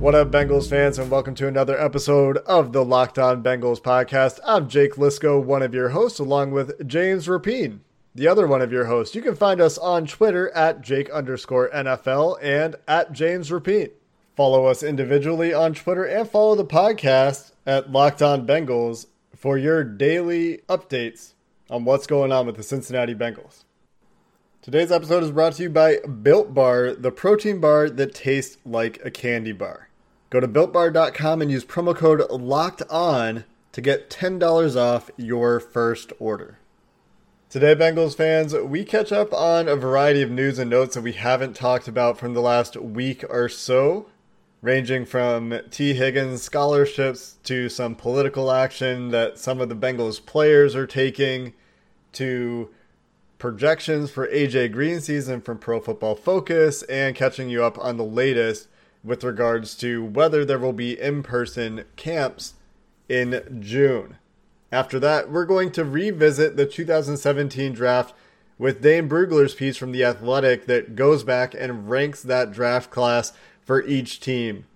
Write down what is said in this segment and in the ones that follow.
What up, Bengals fans, and welcome to another episode of the Locked On Bengals podcast. I'm Jake Liskow, one of your hosts, along with James Rapien, the other one of your hosts. You can find us on Twitter at Jake underscore NFL and at James Rapien. Follow us individually on Twitter and follow the podcast at Locked On Bengals for your daily updates on what's going on with the Cincinnati Bengals. Today's episode is brought to you by Built Bar, the protein bar that tastes like a candy bar. Go to builtbar.com and use promo code locked on to get $10 off your first order. Today, Bengals fans, we catch up on a variety of news and notes that we haven't talked about from the last week or so, ranging from Tee Higgins scholarships to some political action that some of the Bengals players are taking to projections for AJ Green season from Pro Football Focus and catching you up on the latest with regards to whether there will be in person camps in June. After that, we're going to revisit the 2017 draft with Dane Brugler's piece from The Athletic that goes back and ranks that draft class for each team.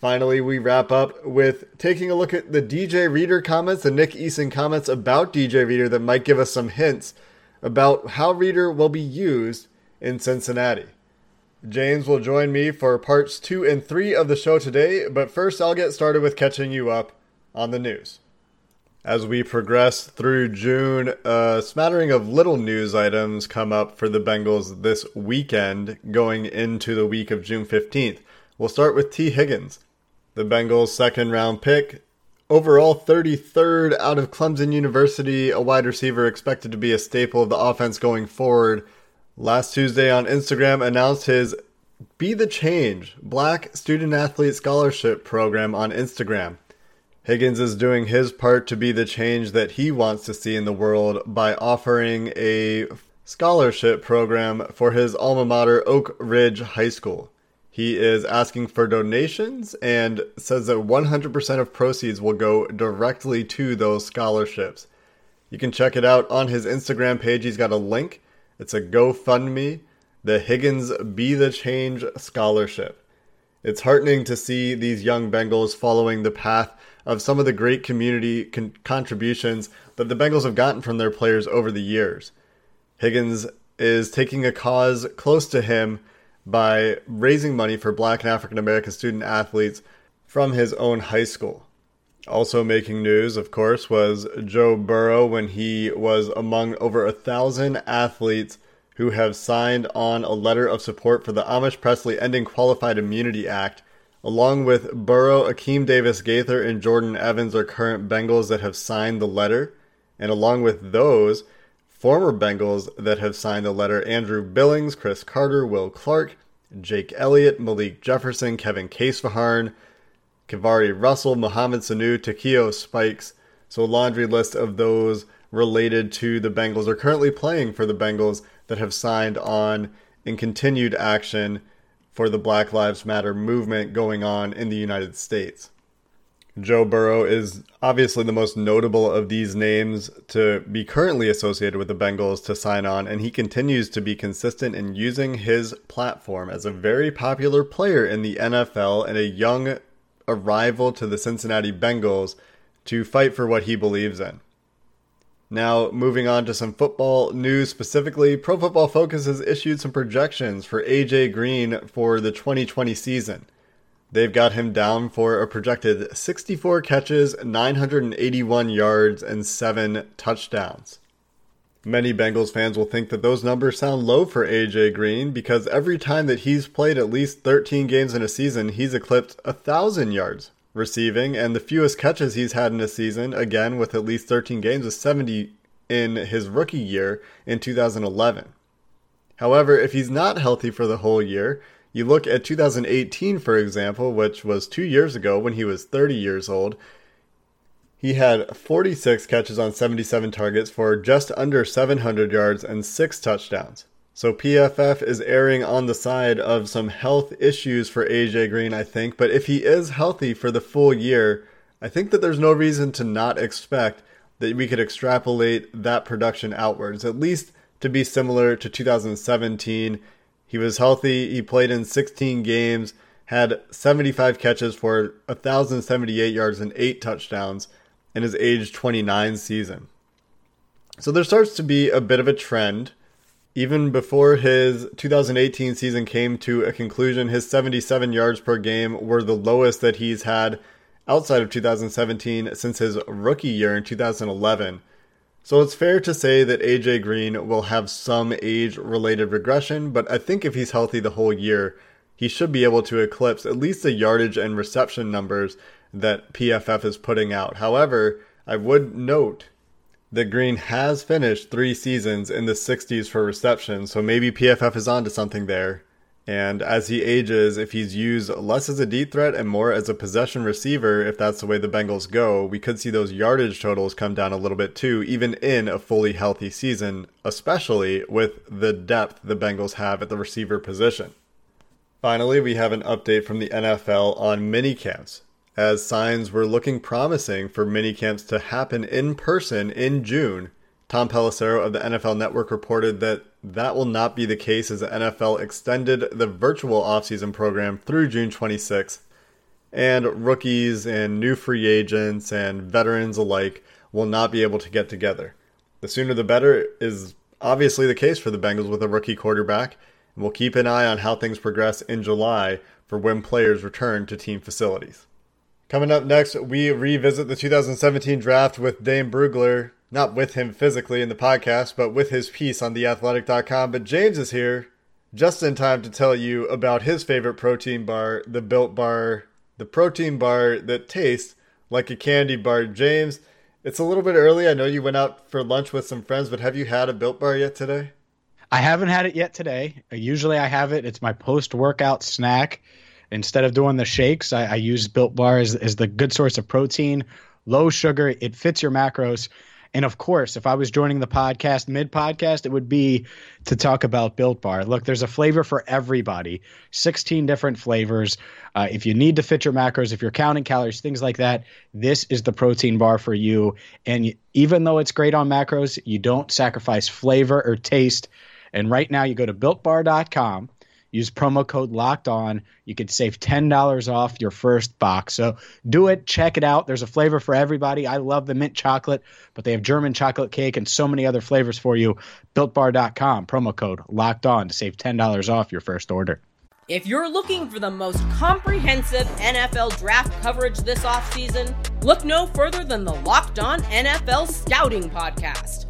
Finally, we wrap up with taking a look at the DJ Reader comments, the Nick Eason comments about DJ Reader that might give us some hints about how Reader will be used in Cincinnati. James will join me for parts two and three of the show today, but first I'll get started with catching you up on the news. As we progress through June, a smattering of little news items come up for the Bengals this weekend going into the week of June 15th. We'll start with Tee Higgins, the Bengals' second round pick. Overall, 33rd out of Clemson University, a wide receiver expected to be a staple of the offense going forward last Tuesday on Instagram announced his Be the Change Black Student Athlete Scholarship Program on Instagram. Higgins is doing his part to be the change that he wants to see in the world by offering a scholarship program for his alma mater, Oak Ridge High School. He is asking for donations and says that 100% of proceeds will go directly to those scholarships. You can check it out on his Instagram page. He's got a link it's a GoFundMe, the Higgins Be the Change Scholarship. It's heartening to see these young Bengals following the path of some of the great community con- contributions that the Bengals have gotten from their players over the years. Higgins is taking a cause close to him by raising money for black and African American student athletes from his own high school. Also making news, of course, was Joe Burrow when he was among over a thousand athletes who have signed on a letter of support for the Amash Pressley Ending Qualified Immunity Act. Along with Burrow, Akeem Davis Gaither, and Jordan Evans are current Bengals that have signed the letter. And along with those, former Bengals that have signed the letter Andrew Billings, Chris Carter, Will Clark, Jake Elliott, Malik Jefferson, Kevin Casefaharn, KeiVarae Russell, Mohamed Sanu, Takeo Spikes. So a laundry list of those related to the Bengals are currently playing for the Bengals that have signed on in continued action for the Black Lives Matter movement going on in the United States. Joe Burrow is obviously the most notable of these names to be currently associated with the Bengals to sign on, and he continues to be consistent in using his platform as a very popular player in the NFL and a young arrival to the Cincinnati Bengals to fight for what he believes in. Now, moving on to some football news specifically, Pro Football Focus has issued some projections for AJ Green for the 2020 season. They've got him down for a projected 64 catches, 981 yards, and 7 touchdowns. Many Bengals fans will think that those numbers sound low for AJ Green because every time that he's played at least 13 games in a season, he's eclipsed 1,000 yards receiving, and the fewest catches he's had in a season, again with at least 13 games, is 70 in his rookie year in 2011. However, if he's not healthy for the whole year, you look at 2018, for example, which was two years ago when he was 30 years old. He had 46 catches on 77 targets for just under 700 yards and six touchdowns. So PFF is erring on the side of some health issues for AJ Green, I think. But if he is healthy for the full year, I think that there's no reason to not expect that we could extrapolate that production outwards, at least to be similar to 2017 he was healthy. He played in 16 games, had 75 catches for 1,078 yards and eight touchdowns in his age 29 season. So there starts to be a bit of a trend. Even before his 2018 season came to a conclusion, his 77 yards per game were the lowest that he's had outside of 2017 since his rookie year in 2011. So it's fair to say that AJ Green will have some age related regression, but I think if he's healthy the whole year, he should be able to eclipse at least the yardage and reception numbers that PFF is putting out. However, I would note that Green has finished three seasons in the 60s for reception, so maybe PFF is onto something there. And as he ages, if he's used less as a deep threat and more as a possession receiver, if that's the way the Bengals go, we could see those yardage totals come down a little bit too, even in a fully healthy season, especially with the depth the Bengals have at the receiver position. Finally, we have an update from the NFL on minicamps, as signs were looking promising for minicamps to happen in person in June Tom Pelissero of the NFL Network reported that that will not be the case as the NFL extended the virtual offseason program through June 26th, and rookies and new free agents and veterans alike will not be able to get together. The sooner the better is obviously the case for the Bengals with a rookie quarterback, and we'll keep an eye on how things progress in July for when players return to team facilities. Coming up next, we revisit the 2017 draft with Dane Brugler not with him physically in the podcast, but with his piece on theathletic.com. But James is here just in time to tell you about his favorite protein bar, the Built Bar, the protein bar that tastes like a candy bar. James, it's a little bit early. I know you went out for lunch with some friends, but have you had a Built Bar yet today? I haven't had it yet today. Usually I have it. It's my post workout snack. Instead of doing the shakes, I, I use Built Bar as, as the good source of protein, low sugar. It fits your macros and of course, if I was joining the podcast mid podcast, it would be to talk about Built Bar. Look, there's a flavor for everybody 16 different flavors. Uh, if you need to fit your macros, if you're counting calories, things like that, this is the protein bar for you. And even though it's great on macros, you don't sacrifice flavor or taste. And right now, you go to builtbar.com Use promo code locked on. You could save $10 off your first box. So do it. Check it out. There's a flavor for everybody. I love the mint chocolate, but they have German chocolate cake and so many other flavors for you. BuiltBar.com. Promo code locked on to save $10 off your first order. If you're looking for the most comprehensive NFL draft coverage this offseason, look no further than the Locked On NFL Scouting Podcast.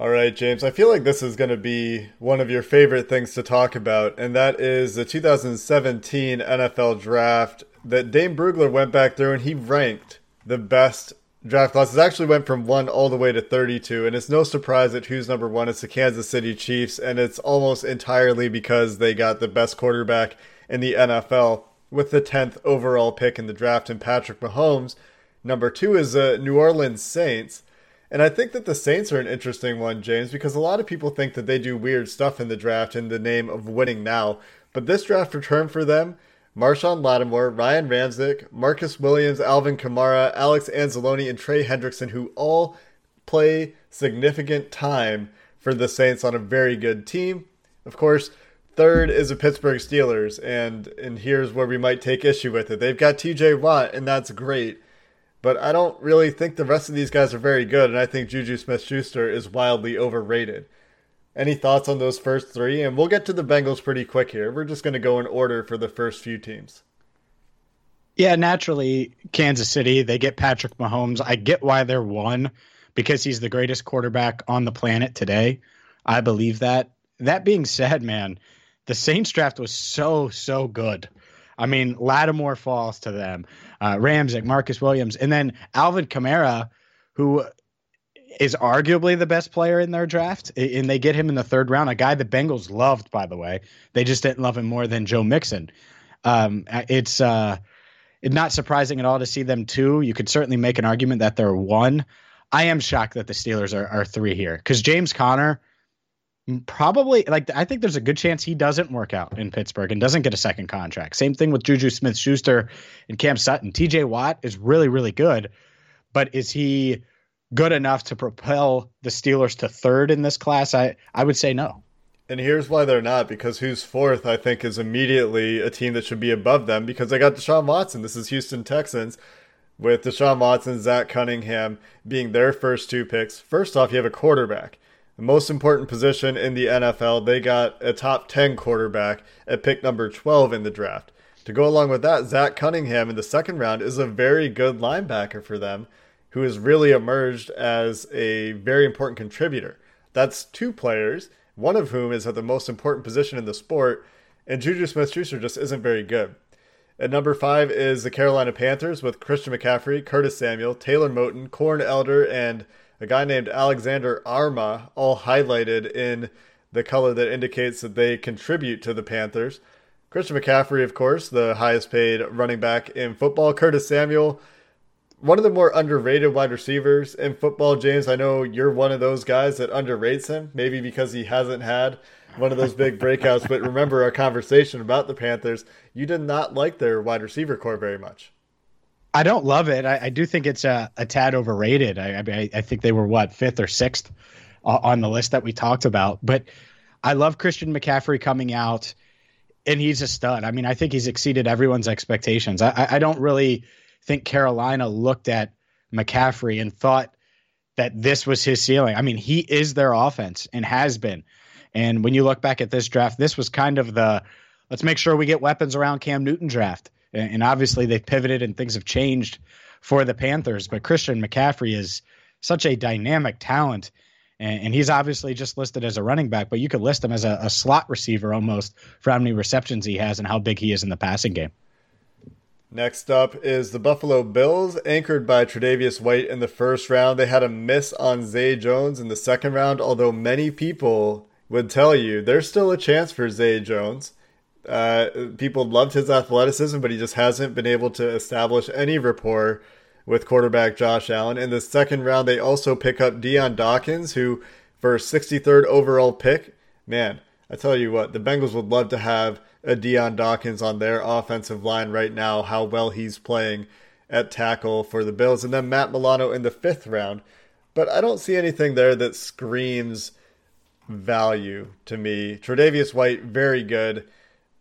All right, James, I feel like this is going to be one of your favorite things to talk about, and that is the 2017 NFL draft that Dane Brugler went back through and he ranked the best draft classes actually went from one all the way to 32, and it's no surprise that who's number one is the Kansas City Chiefs, and it's almost entirely because they got the best quarterback in the NFL with the 10th overall pick in the draft in Patrick Mahomes. Number two is the New Orleans Saints. And I think that the Saints are an interesting one, James, because a lot of people think that they do weird stuff in the draft in the name of winning now. But this draft return for them Marshon Lattimore, Ryan Ramczyk, Marcus Williams, Alvin Kamara, Alex Anzalone, and Trey Hendrickson, who all play significant time for the Saints on a very good team. Of course, third is the Pittsburgh Steelers, and and here's where we might take issue with it. They've got TJ Watt, and that's great. But I don't really think the rest of these guys are very good, and I think Juju Smith Schuster is wildly overrated. Any thoughts on those first three? And we'll get to the Bengals pretty quick here. We're just going to go in order for the first few teams. Yeah, naturally, Kansas City, they get Patrick Mahomes. I get why they're one because he's the greatest quarterback on the planet today. I believe that. That being said, man, the Saints draft was so, so good. I mean, Lattimore falls to them, uh, Ramczyk, Marcus Williams, and then Alvin Kamara, who is arguably the best player in their draft, and they get him in the third round. A guy the Bengals loved, by the way. They just didn't love him more than Joe Mixon. Um, it's uh, not surprising at all to see them two. You could certainly make an argument that they're one. I am shocked that the Steelers are, are three here because James Conner Mm, probably like I think there's a good chance he doesn't work out in Pittsburgh and doesn't get a second contract. Same thing with Juju Smith Schuster and Cam Sutton. TJ Watt is really, really good, but is he good enough to propel the Steelers to third in this class? I, I would say no. And here's why they're not because who's fourth, I think, is immediately a team that should be above them because they got Deshaun Watson. This is Houston Texans with Deshaun Watson, Zach Cunningham being their first two picks. First off, you have a quarterback the most important position in the NFL. They got a top 10 quarterback at pick number 12 in the draft. To go along with that, Zach Cunningham in the second round is a very good linebacker for them who has really emerged as a very important contributor. That's two players, one of whom is at the most important position in the sport, and Juju Smith Schuster just isn't very good. At number five is the Carolina Panthers with Christian McCaffrey, Curtis Samuel, Taylor Moton, Corn Elder, and a guy named Alexander Armah, all highlighted in the color that indicates that they contribute to the Panthers. Christian McCaffrey, of course, the highest paid running back in football. Curtis Samuel, one of the more underrated wide receivers in football. James, I know you're one of those guys that underrates him, maybe because he hasn't had one of those big breakouts. but remember our conversation about the Panthers. You did not like their wide receiver core very much. I don't love it. I, I do think it's a, a tad overrated. I, I, mean, I, think they were what fifth or sixth uh, on the list that we talked about. But I love Christian McCaffrey coming out, and he's a stud. I mean, I think he's exceeded everyone's expectations. I, I don't really think Carolina looked at McCaffrey and thought that this was his ceiling. I mean, he is their offense and has been. And when you look back at this draft, this was kind of the let's make sure we get weapons around Cam Newton draft and obviously they've pivoted and things have changed for the Panthers. But Christian McCaffrey is such a dynamic talent, and, he's obviously just listed as a running back, but you could list him as a, a slot receiver almost for how many receptions he has and how big he is in the passing game. Next up is the Buffalo Bills, anchored by Tre'Davious White in the first round. They had a miss on Zay Jones in the second round, although many people would tell you there's still a chance for Zay Jones. Uh, people loved his athleticism, but he just hasn't been able to establish any rapport with quarterback Josh Allen. In the second round, they also pick up Dion Dawkins, who, for a 63rd overall pick, man, I tell you what, the Bengals would love to have a Dion Dawkins on their offensive line right now, how well he's playing at tackle for the Bills. And then Matt Milano in the fifth round. But I don't see anything there that screams value to me. Tre'Davious White, very good.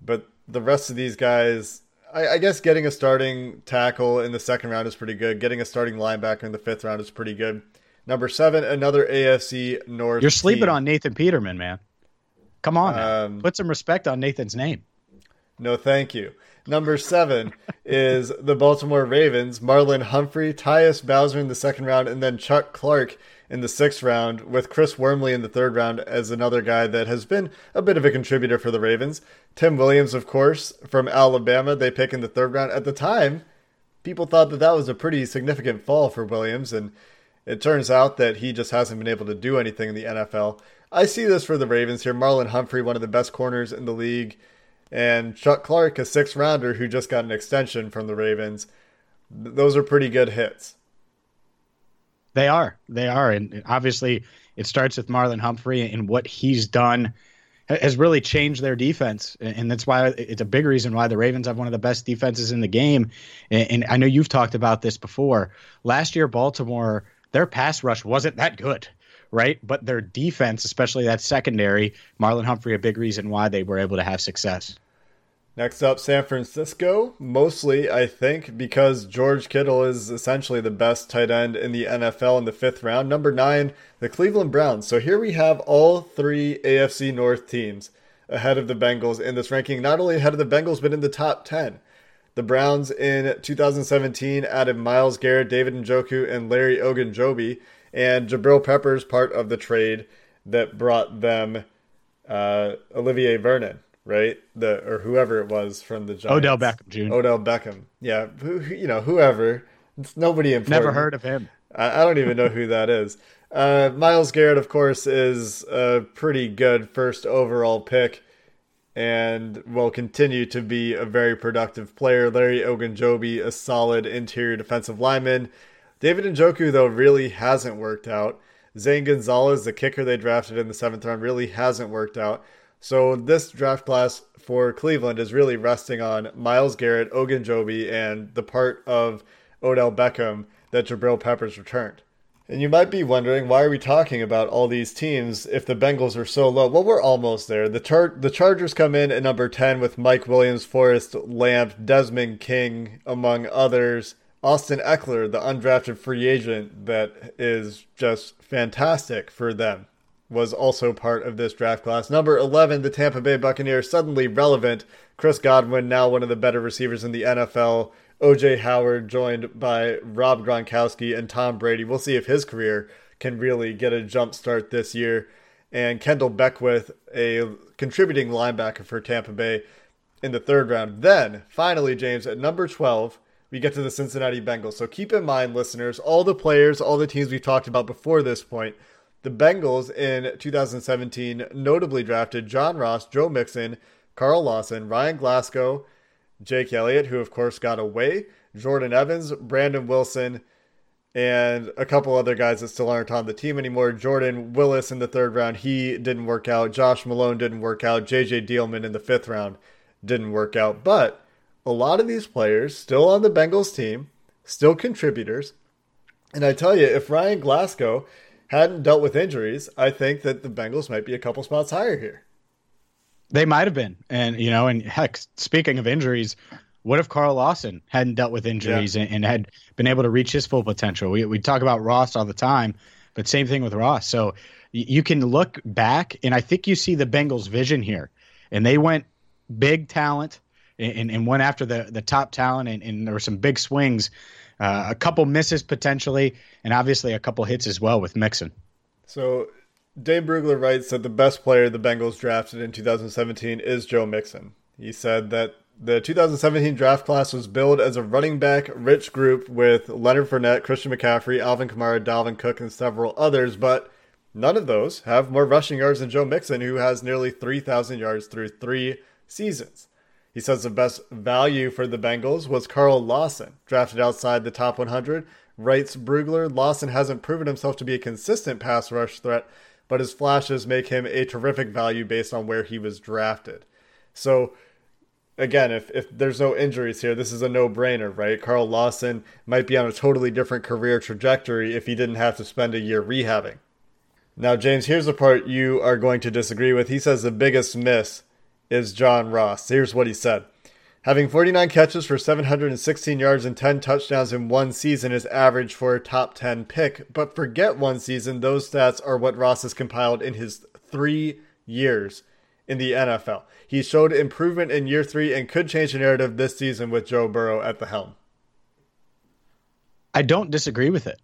But the rest of these guys, I, I, guess getting a starting tackle in the second round is pretty good. Getting a starting linebacker in the fifth round is pretty good. Number seven, another AFC North. You're sleeping team. on Nathan Peterman, man. Come on, um, put some respect on Nathan's name. No, thank you. Number seven is the Baltimore Ravens. Marlon Humphrey, Tyus Bowser in the second round, and then Chuck Clark in the sixth round, with Chris Wormley in the third round as another guy that has been a bit of a contributor for the Ravens. Tim Williams, of course, from Alabama, they pick in the third round. At the time, people thought that that was a pretty significant fall for Williams, and it turns out that he just hasn't been able to do anything in the NFL. I see this for the Ravens here. Marlon Humphrey, one of the best corners in the league, and Chuck Clark, a sixth rounder who just got an extension from the Ravens. Those are pretty good hits. They are. They are. And obviously, it starts with Marlon Humphrey and what he's done has really changed their defense. And that's why it's a big reason why the Ravens have one of the best defenses in the game. And I know you've talked about this before. Last year, Baltimore, their pass rush wasn't that good, right? But their defense, especially that secondary, Marlon Humphrey, a big reason why they were able to have success. Next up, San Francisco. Mostly, I think, because George Kittle is essentially the best tight end in the NFL in the fifth round. Number nine, the Cleveland Browns. So here we have all three AFC North teams ahead of the Bengals in this ranking. Not only ahead of the Bengals, but in the top 10. The Browns in 2017 added Myles Garrett, David Njoku, and Larry Ogunjobi, and Jabril Peppers part of the trade that brought them uh, Olivier Vernon right? The or whoever it was from the Giants. Odell Beckham Jr. Odell Beckham. Yeah, who, you know, whoever. It's nobody important. Never heard of him. I, I don't even know who that is. Uh, Myles Garrett, of course, is a pretty good first overall pick and will continue to be a very productive player. Larry Ogunjobi, a solid interior defensive lineman. David Njoku, though, really hasn't worked out. Zane Gonzalez, the kicker they drafted in the seventh round, really hasn't worked out. So this draft class for Cleveland is really resting on Myles Garrett, Ogunjobi, and the part of Odell Beckham that Jabril Peppers returned. And you might be wondering why are we talking about all these teams if the Bengals are so low? Well, we're almost there. The char- the Chargers come in at number 10 with Mike Williams, Forrest Lamp, Desmond King among others. Austin Ekeler, the undrafted free agent that is just fantastic for them was also part of this draft class. Number 11, the Tampa Bay Buccaneers, suddenly relevant. Chris Godwin, now one of the better receivers in the NFL. OJ Howard, joined by Rob Gronkowski and Tom Brady. We'll see if his career can really get a jump start this year. And Kendell Beckwith, a contributing linebacker for Tampa Bay in the third round. Then, finally, James, at number 12, we get to the Cincinnati Bengals. So keep in mind, listeners, all the players, all the teams we've talked about before this point the Bengals in 2017 notably drafted John Ross, Joe Mixon, Carl Lawson, Ryan Glasgow, Jake Elliott, who of course got away, Jordan Evans, Brandon Wilson, and a couple other guys that still aren't on the team anymore. Jordan Willis in the third round, he didn't work out. Josh Malone didn't work out. JJ Dielman in the fifth round didn't work out. But a lot of these players still on the Bengals team, still contributors. And I tell you, if Ryan Glasgow hadn't dealt with injuries, I think that the Bengals might be a couple spots higher here. They might have been. And, you know, and heck, speaking of injuries, what if Carl Lawson hadn't dealt with injuries yeah. and, and, had been able to reach his full potential? We, we talk about Ross all the time, but same thing with Ross. So you can look back, and I think you see the Bengals' vision here. And they went big talent and, and went after the, the top talent, and, and there were some big swings uh, a couple misses potentially, and obviously a couple hits as well with Mixon. So Dave Brugler writes that the best player the Bengals drafted in 2017 is Joe Mixon. He said that the 2017 draft class was billed as a running back rich group with Leonard Fournette, Christian McCaffrey, Alvin Kamara, Dalvin Cook, and several others, but none of those have more rushing yards than Joe Mixon, who has nearly 3,000 yards through three seasons. He says the best value for the Bengals was Carl Lawson, drafted outside the top 100. Writes Brugler, Lawson hasn't proven himself to be a consistent pass rush threat, but his flashes make him a terrific value based on where he was drafted. So, again, if, if there's no injuries here, this is a no brainer, right? Carl Lawson might be on a totally different career trajectory if he didn't have to spend a year rehabbing. Now, James, here's the part you are going to disagree with. He says the biggest miss is John Ross. Here's what he said. Having 49 catches for 716 yards and 10 touchdowns in one season is average for a top 10 pick, but forget one season. Those stats are what Ross has compiled in his three years in the NFL. He showed improvement in year three and could change the narrative this season with Joe Burrow at the helm. I don't disagree with it.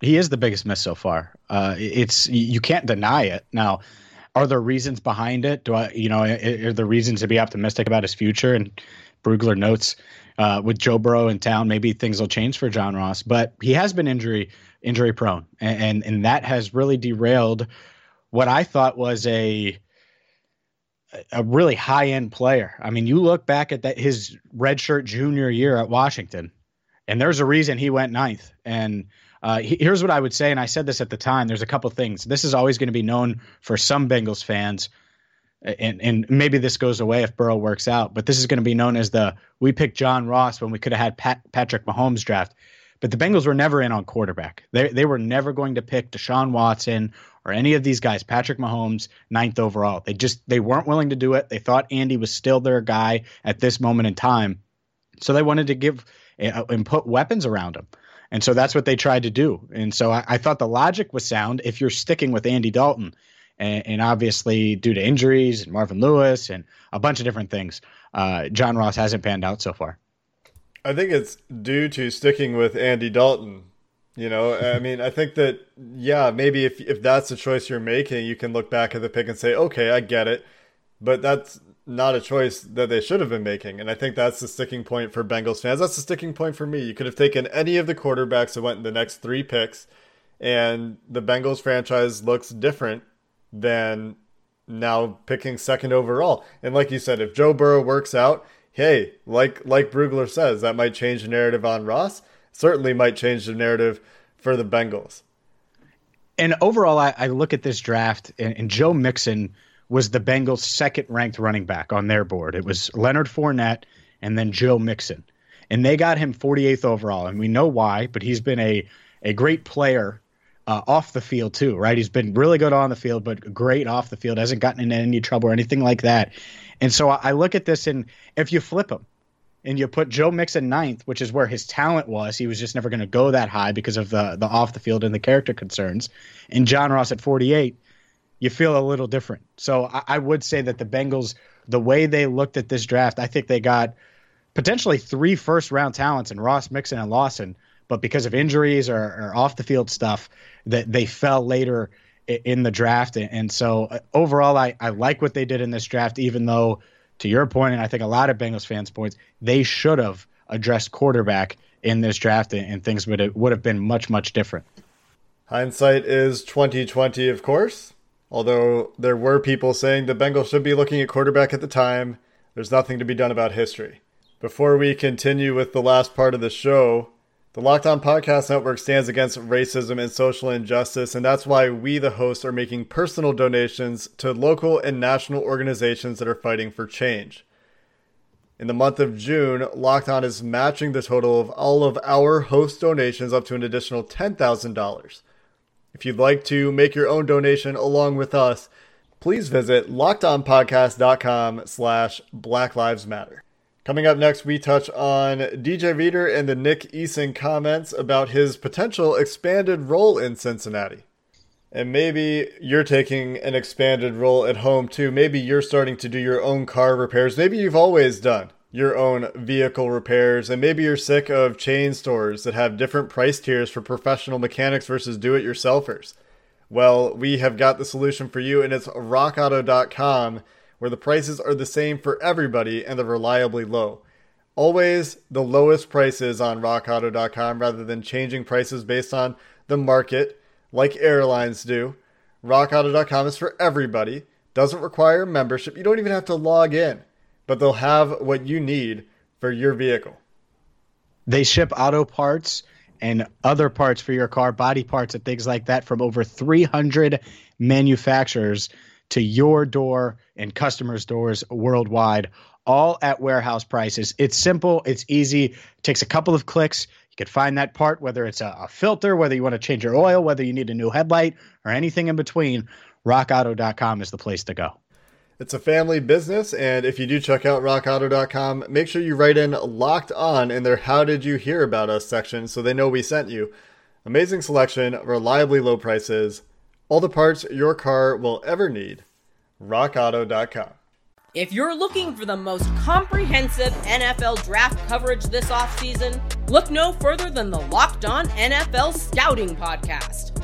He is the biggest miss so far. Uh, it's you can't deny it. Now, are there reasons behind it? Do I, you know, are there reasons to be optimistic about his future? And Brugler notes uh, with Joe Burrow in town, maybe things will change for John Ross, but he has been injury injury prone, and and, that has really derailed what I thought was a a really high end player. I mean, you look back at that his redshirt junior year at Washington, and there's a reason he went ninth. And uh, here's what I would say, and I said this at the time. There's a couple things. This is always going to be known for some Bengals fans, and and maybe this goes away if Burrow works out. But this is going to be known as the we picked John Ross when we could have had Pat, Patrick Mahomes draft. But the Bengals were never in on quarterback. They they were never going to pick Deshaun Watson or any of these guys, Patrick Mahomes, ninth overall. They just they weren't willing to do it. They thought Andy was still their guy at this moment in time, so they wanted to give and put weapons around him. And so that's what they tried to do. And so I, I thought the logic was sound if you're sticking with Andy Dalton. And, and, obviously, due to injuries and Marvin Lewis and a bunch of different things, uh, John Ross hasn't panned out so far. I think it's due to sticking with Andy Dalton. You know, I mean, I think that yeah, maybe if if that's the choice you're making, you can look back at the pick and say, okay, I get it, but that's not a choice that they should have been making. And I think that's the sticking point for Bengals fans. That's the sticking point for me. You could have taken any of the quarterbacks that went in the next three picks, and the Bengals franchise looks different than now picking second overall. And like you said, if Joe Burrow works out, hey, like like Brugler says, that might change the narrative on Ross. Certainly might change the narrative for the Bengals. And overall, I, I look at this draft, and, and Joe Mixon was the Bengals' second ranked running back on their board. It was Leonard Fournette and then Joe Mixon. And they got him 48th overall. And we know why, but he's been a, a great player uh, off the field, too, right? He's been really good on the field, but great off the field, hasn't gotten into any trouble or anything like that. And so I look at this, and if you flip him, and you put Joe Mixon ninth, which is where his talent was. He was just never going to go that high because of the the off the field and the character concerns. And John Ross at 48, you feel a little different. So I, I, would say that the Bengals, the way they looked at this draft, I think they got potentially three first round talents in Ross, Mixon, and Lawson. But because of injuries or, or off the field stuff, that they fell later in the draft. And so uh, overall, I, I like what they did in this draft, even though, to your point, and I think a lot of Bengals fans' points, they should have addressed quarterback in this draft, and things would have, would have been much much different. Hindsight is twenty twenty, of course. Although there were people saying the Bengals should be looking at quarterback at the time, there's nothing to be done about history. Before we continue with the last part of the show, the Locked On Podcast Network stands against racism and social injustice, and that's why we, the hosts, are making personal donations to local and national organizations that are fighting for change. In the month of June, Locked On is matching the total of all of our host donations up to an additional $10,000. If you'd like to make your own donation along with us, please visit lockedonpodcast.com slash Black Lives Matter. Coming up next, we touch on DJ Reader and the Nick Eason comments about his potential expanded role in Cincinnati. And maybe you're taking an expanded role at home too. Maybe you're starting to do your own car repairs. Maybe you've always done your own vehicle repairs, and maybe you're sick of chain stores that have different price tiers for professional mechanics versus do it yourselfers. Well, we have got the solution for you, and it's rockauto.com, where the prices are the same for everybody and they're reliably low. Always the lowest prices on rockauto.com rather than changing prices based on the market like airlines do. Rockauto.com is for everybody, doesn't require membership. You don't even have to log in but they'll have what you need for your vehicle. They ship auto parts and other parts for your car, body parts and things like that from over 300 manufacturers to your door and customers' doors worldwide, all at warehouse prices. It's simple, it's easy, it takes a couple of clicks. You can find that part, whether it's a, a filter, whether you want to change your oil, whether you need a new headlight, or anything in between. RockAuto.com is the place to go. It's a family business, and if you do check out rockauto.com, make sure you write in locked on in their How Did You Hear About Us section so they know we sent you. Amazing selection, reliably low prices, all the parts your car will ever need. rockauto.com. If you're looking for the most comprehensive NFL draft coverage this offseason, look no further than the Locked On NFL Scouting Podcast.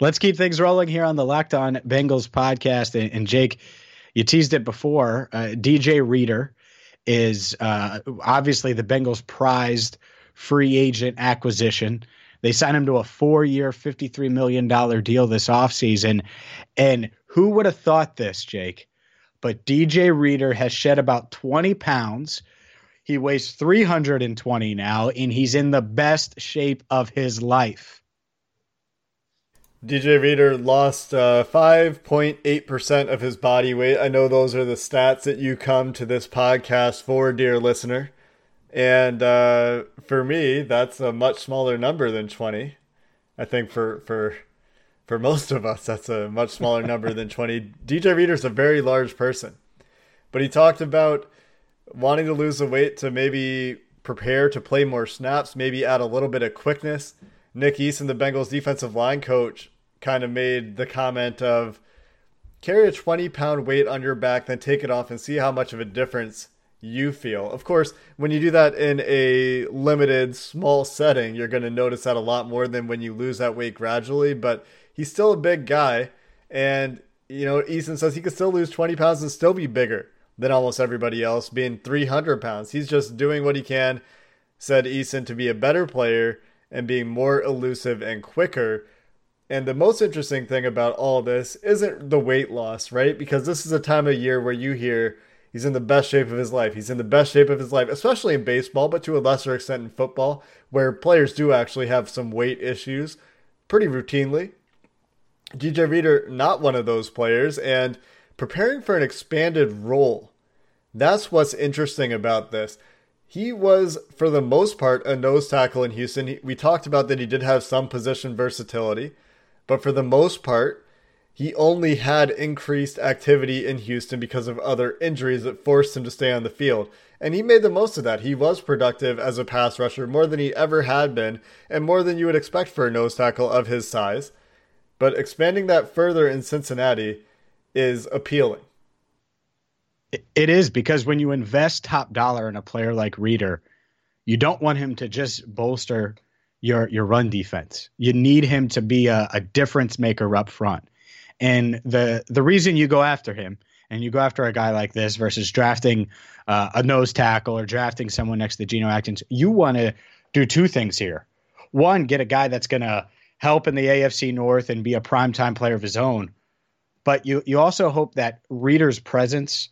Let's keep things rolling here on the Locked On Bengals podcast. And, and Jake, you teased it before. Uh, DJ Reader is uh, obviously the Bengals' prized free agent acquisition. They signed him to a four year, $53 million deal this offseason. And who would have thought this, Jake? But DJ Reader has shed about 20 pounds. He weighs 320 now, and he's in the best shape of his life. DJ Reader lost uh, 5.8% of his body weight. I know those are the stats that you come to this podcast for, dear listener. And uh, for me, that's a much smaller number than 20. I think for, for, for most of us, that's a much smaller number than 20. DJ Reader's a very large person. But he talked about wanting to lose the weight to maybe prepare to play more snaps, maybe add a little bit of quickness Nick Eason, the Bengals defensive line coach, kind of made the comment of carry a 20 pound weight on your back, then take it off and see how much of a difference you feel. Of course, when you do that in a limited, small setting, you're going to notice that a lot more than when you lose that weight gradually. But he's still a big guy. And, you know, Eason says he could still lose 20 pounds and still be bigger than almost everybody else, being 300 pounds. He's just doing what he can, said Eason, to be a better player and being more elusive and quicker. And the most interesting thing about all this isn't the weight loss, right? Because this is a time of year where you hear he's in the best shape of his life. He's in the best shape of his life, especially in baseball, but to a lesser extent in football, where players do actually have some weight issues pretty routinely. DJ Reader, not one of those players, and preparing for an expanded role. That's what's interesting about this he was, for the most part, a nose tackle in Houston. He, we talked about that he did have some position versatility, but for the most part, he only had increased activity in Houston because of other injuries that forced him to stay on the field. And he made the most of that. He was productive as a pass rusher more than he ever had been, and more than you would expect for a nose tackle of his size. But expanding that further in Cincinnati is appealing. It is because when you invest top dollar in a player like Reader, you don't want him to just bolster your your run defense. You need him to be a, a difference maker up front. And the the reason you go after him and you go after a guy like this versus drafting uh, a nose tackle or drafting someone next to Geno Atkins, you want to do two things here. One, get a guy that's going to help in the AFC North and be a primetime player of his own. But you you also hope that Reader's presence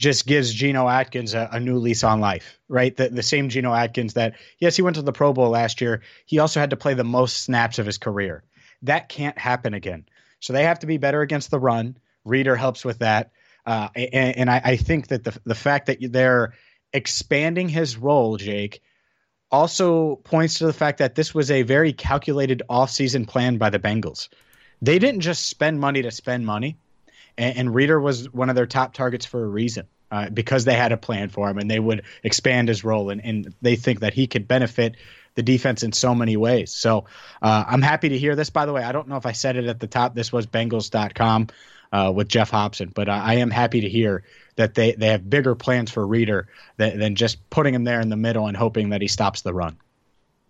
just gives Geno Atkins a, a, new lease on life, right? The, the same Geno Atkins that, yes, he went to the Pro Bowl last year. He also had to play the most snaps of his career. That can't happen again. So they have to be better against the run. Reader helps with that. Uh, and, and I, I, think that the, the fact that they're expanding his role, Jake, also points to the fact that this was a very calculated offseason plan by the Bengals. They didn't just spend money to spend money and, and Reader was one of their top targets for a reason. Uh, because they had a plan for him and they would expand his role and, and they think that he could benefit the defense in so many ways. So uh, I'm happy to hear this. By the way, I don't know if I said it at the top. This was Bengals.com uh, with Geoff Hobson, but I am happy to hear that they, they have bigger plans for Reader than, than just putting him there in the middle and hoping that he stops the run.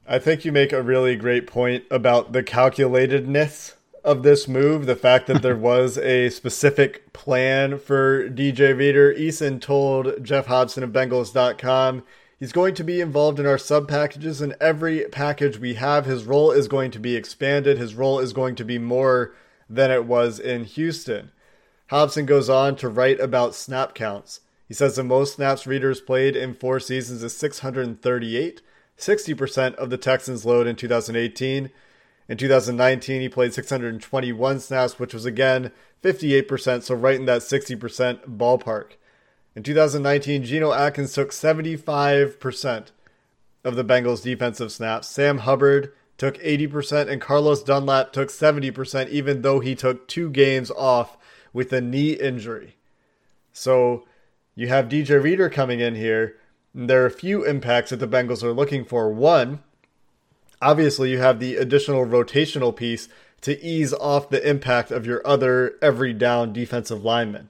I think you make a really great point about the calculatedness of this move, the fact that there was a specific plan for DJ Reader. Eason told Geoff Hobson of Bengals.com he's going to be involved in our sub packages, and every package we have, his role is going to be expanded. His role is going to be more than it was in Houston. Hobson goes on to write about snap counts. He says the most snaps Readers played in four seasons is 638, 60% of the Texans' load in 2018. In 2019, he played 621 snaps, which was again 58%, so right in that 60% ballpark. In 2019, Geno Atkins took 75% of the Bengals' defensive snaps. Sam Hubbard took 80%, and Carlos Dunlap took 70%, even though he took two games off with a knee injury. So you have DJ Reader coming in here. there are a few impacts that the Bengals are looking for. One, obviously you have the additional rotational piece to ease off the impact of your other every down defensive lineman.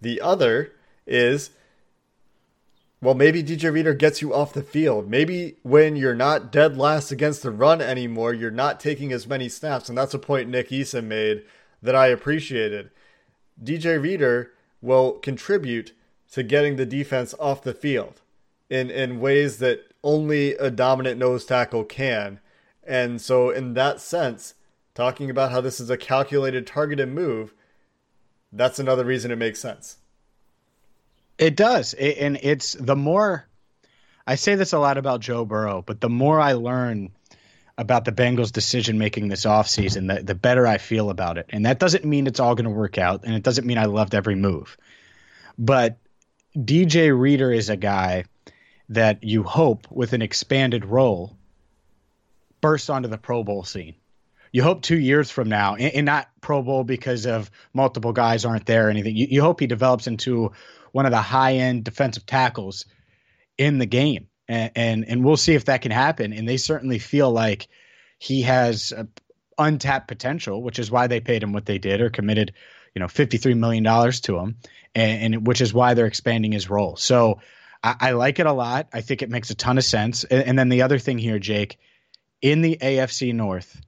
The other is well, maybe DJ Reader gets you off the field. Maybe when you're not dead last against the run anymore, you're not taking as many snaps. And that's a point Nick Eason made that I appreciated. DJ Reader will contribute to getting the defense off the field in, in ways that only a dominant nose tackle can. And so, in that sense, talking about how this is a calculated, targeted move, that's another reason it makes sense. It does. It, and it's the more I say this a lot about Joe Burrow, but the more I learn about the Bengals' decision making this offseason, the, the better I feel about it. And that doesn't mean it's all going to work out, and it doesn't mean I loved every move. But DJ Reader is a guy that you hope, with an expanded role, bursts onto the Pro Bowl scene. You hope two years from now, and, and not Pro Bowl because of multiple guys aren't there or anything. You, you hope he develops into one of the high end defensive tackles in the game, and, and, and we'll see if that can happen. And they certainly feel like he has uh, untapped potential, which is why they paid him what they did or committed, you know, fifty three million dollars to him, and, and, which is why they're expanding his role. So I, I, like it a lot. I think it makes a ton of sense. And, and then the other thing here, Jake, in the AFC North,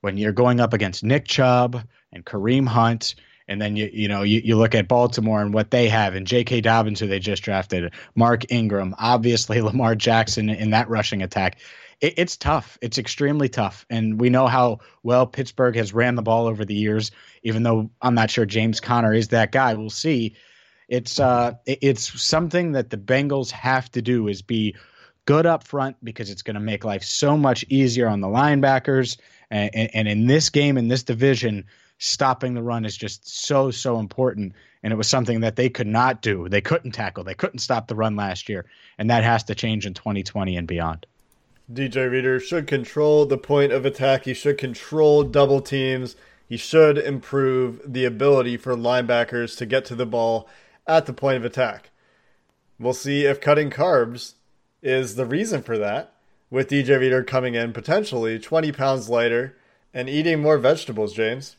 when you're going up against Nick Chubb and Kareem Hunt and then you you know you, you look at Baltimore and what they have and J.K. Dobbins who they just drafted, Mark Ingram, obviously Lamar Jackson in that rushing attack. It, it's tough. It's extremely tough, and we know how well Pittsburgh has ran the ball over the years. Even though I'm not sure James Conner is that guy, we'll see. It's uh it's something that the Bengals have to do is be good up front because it's going to make life so much easier on the linebackers. And, and, and in this game, in this division, stopping the run is just so so important. And it was something that they could not do. They couldn't tackle. They couldn't stop the run last year. And that has to change in 2020 and beyond. DJ Reader should control the point of attack. He should control double teams. He should improve the ability for linebackers to get to the ball at the point of attack we'll see if cutting carbs is the reason for that with DJ Reader coming in potentially 20 pounds lighter and eating more vegetables james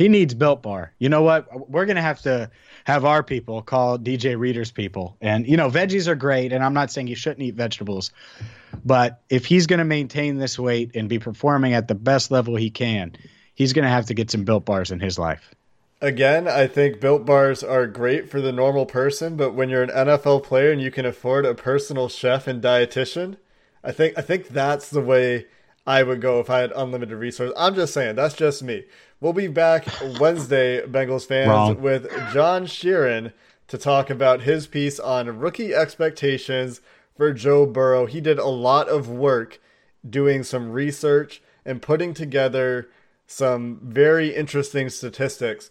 he needs Built Bar. You know what? We're gonna have to have our people call DJ Reader's people. And you know, veggies are great, and I'm not saying you shouldn't eat vegetables, but if he's gonna maintain this weight and be performing at the best level he can, he's gonna have to get some Built Bars in his life. Again, I think built bars are great for the normal person, but when you're an NFL player and you can afford a personal chef and dietitian, I think I think that's the way I would go if I had unlimited resources. I'm just saying, that's just me. We'll be back Wednesday, Bengals fans, Wrong. with John Sheeran to talk about his piece on rookie expectations for Joe Burrow. He did a lot of work doing some research and putting together some very interesting statistics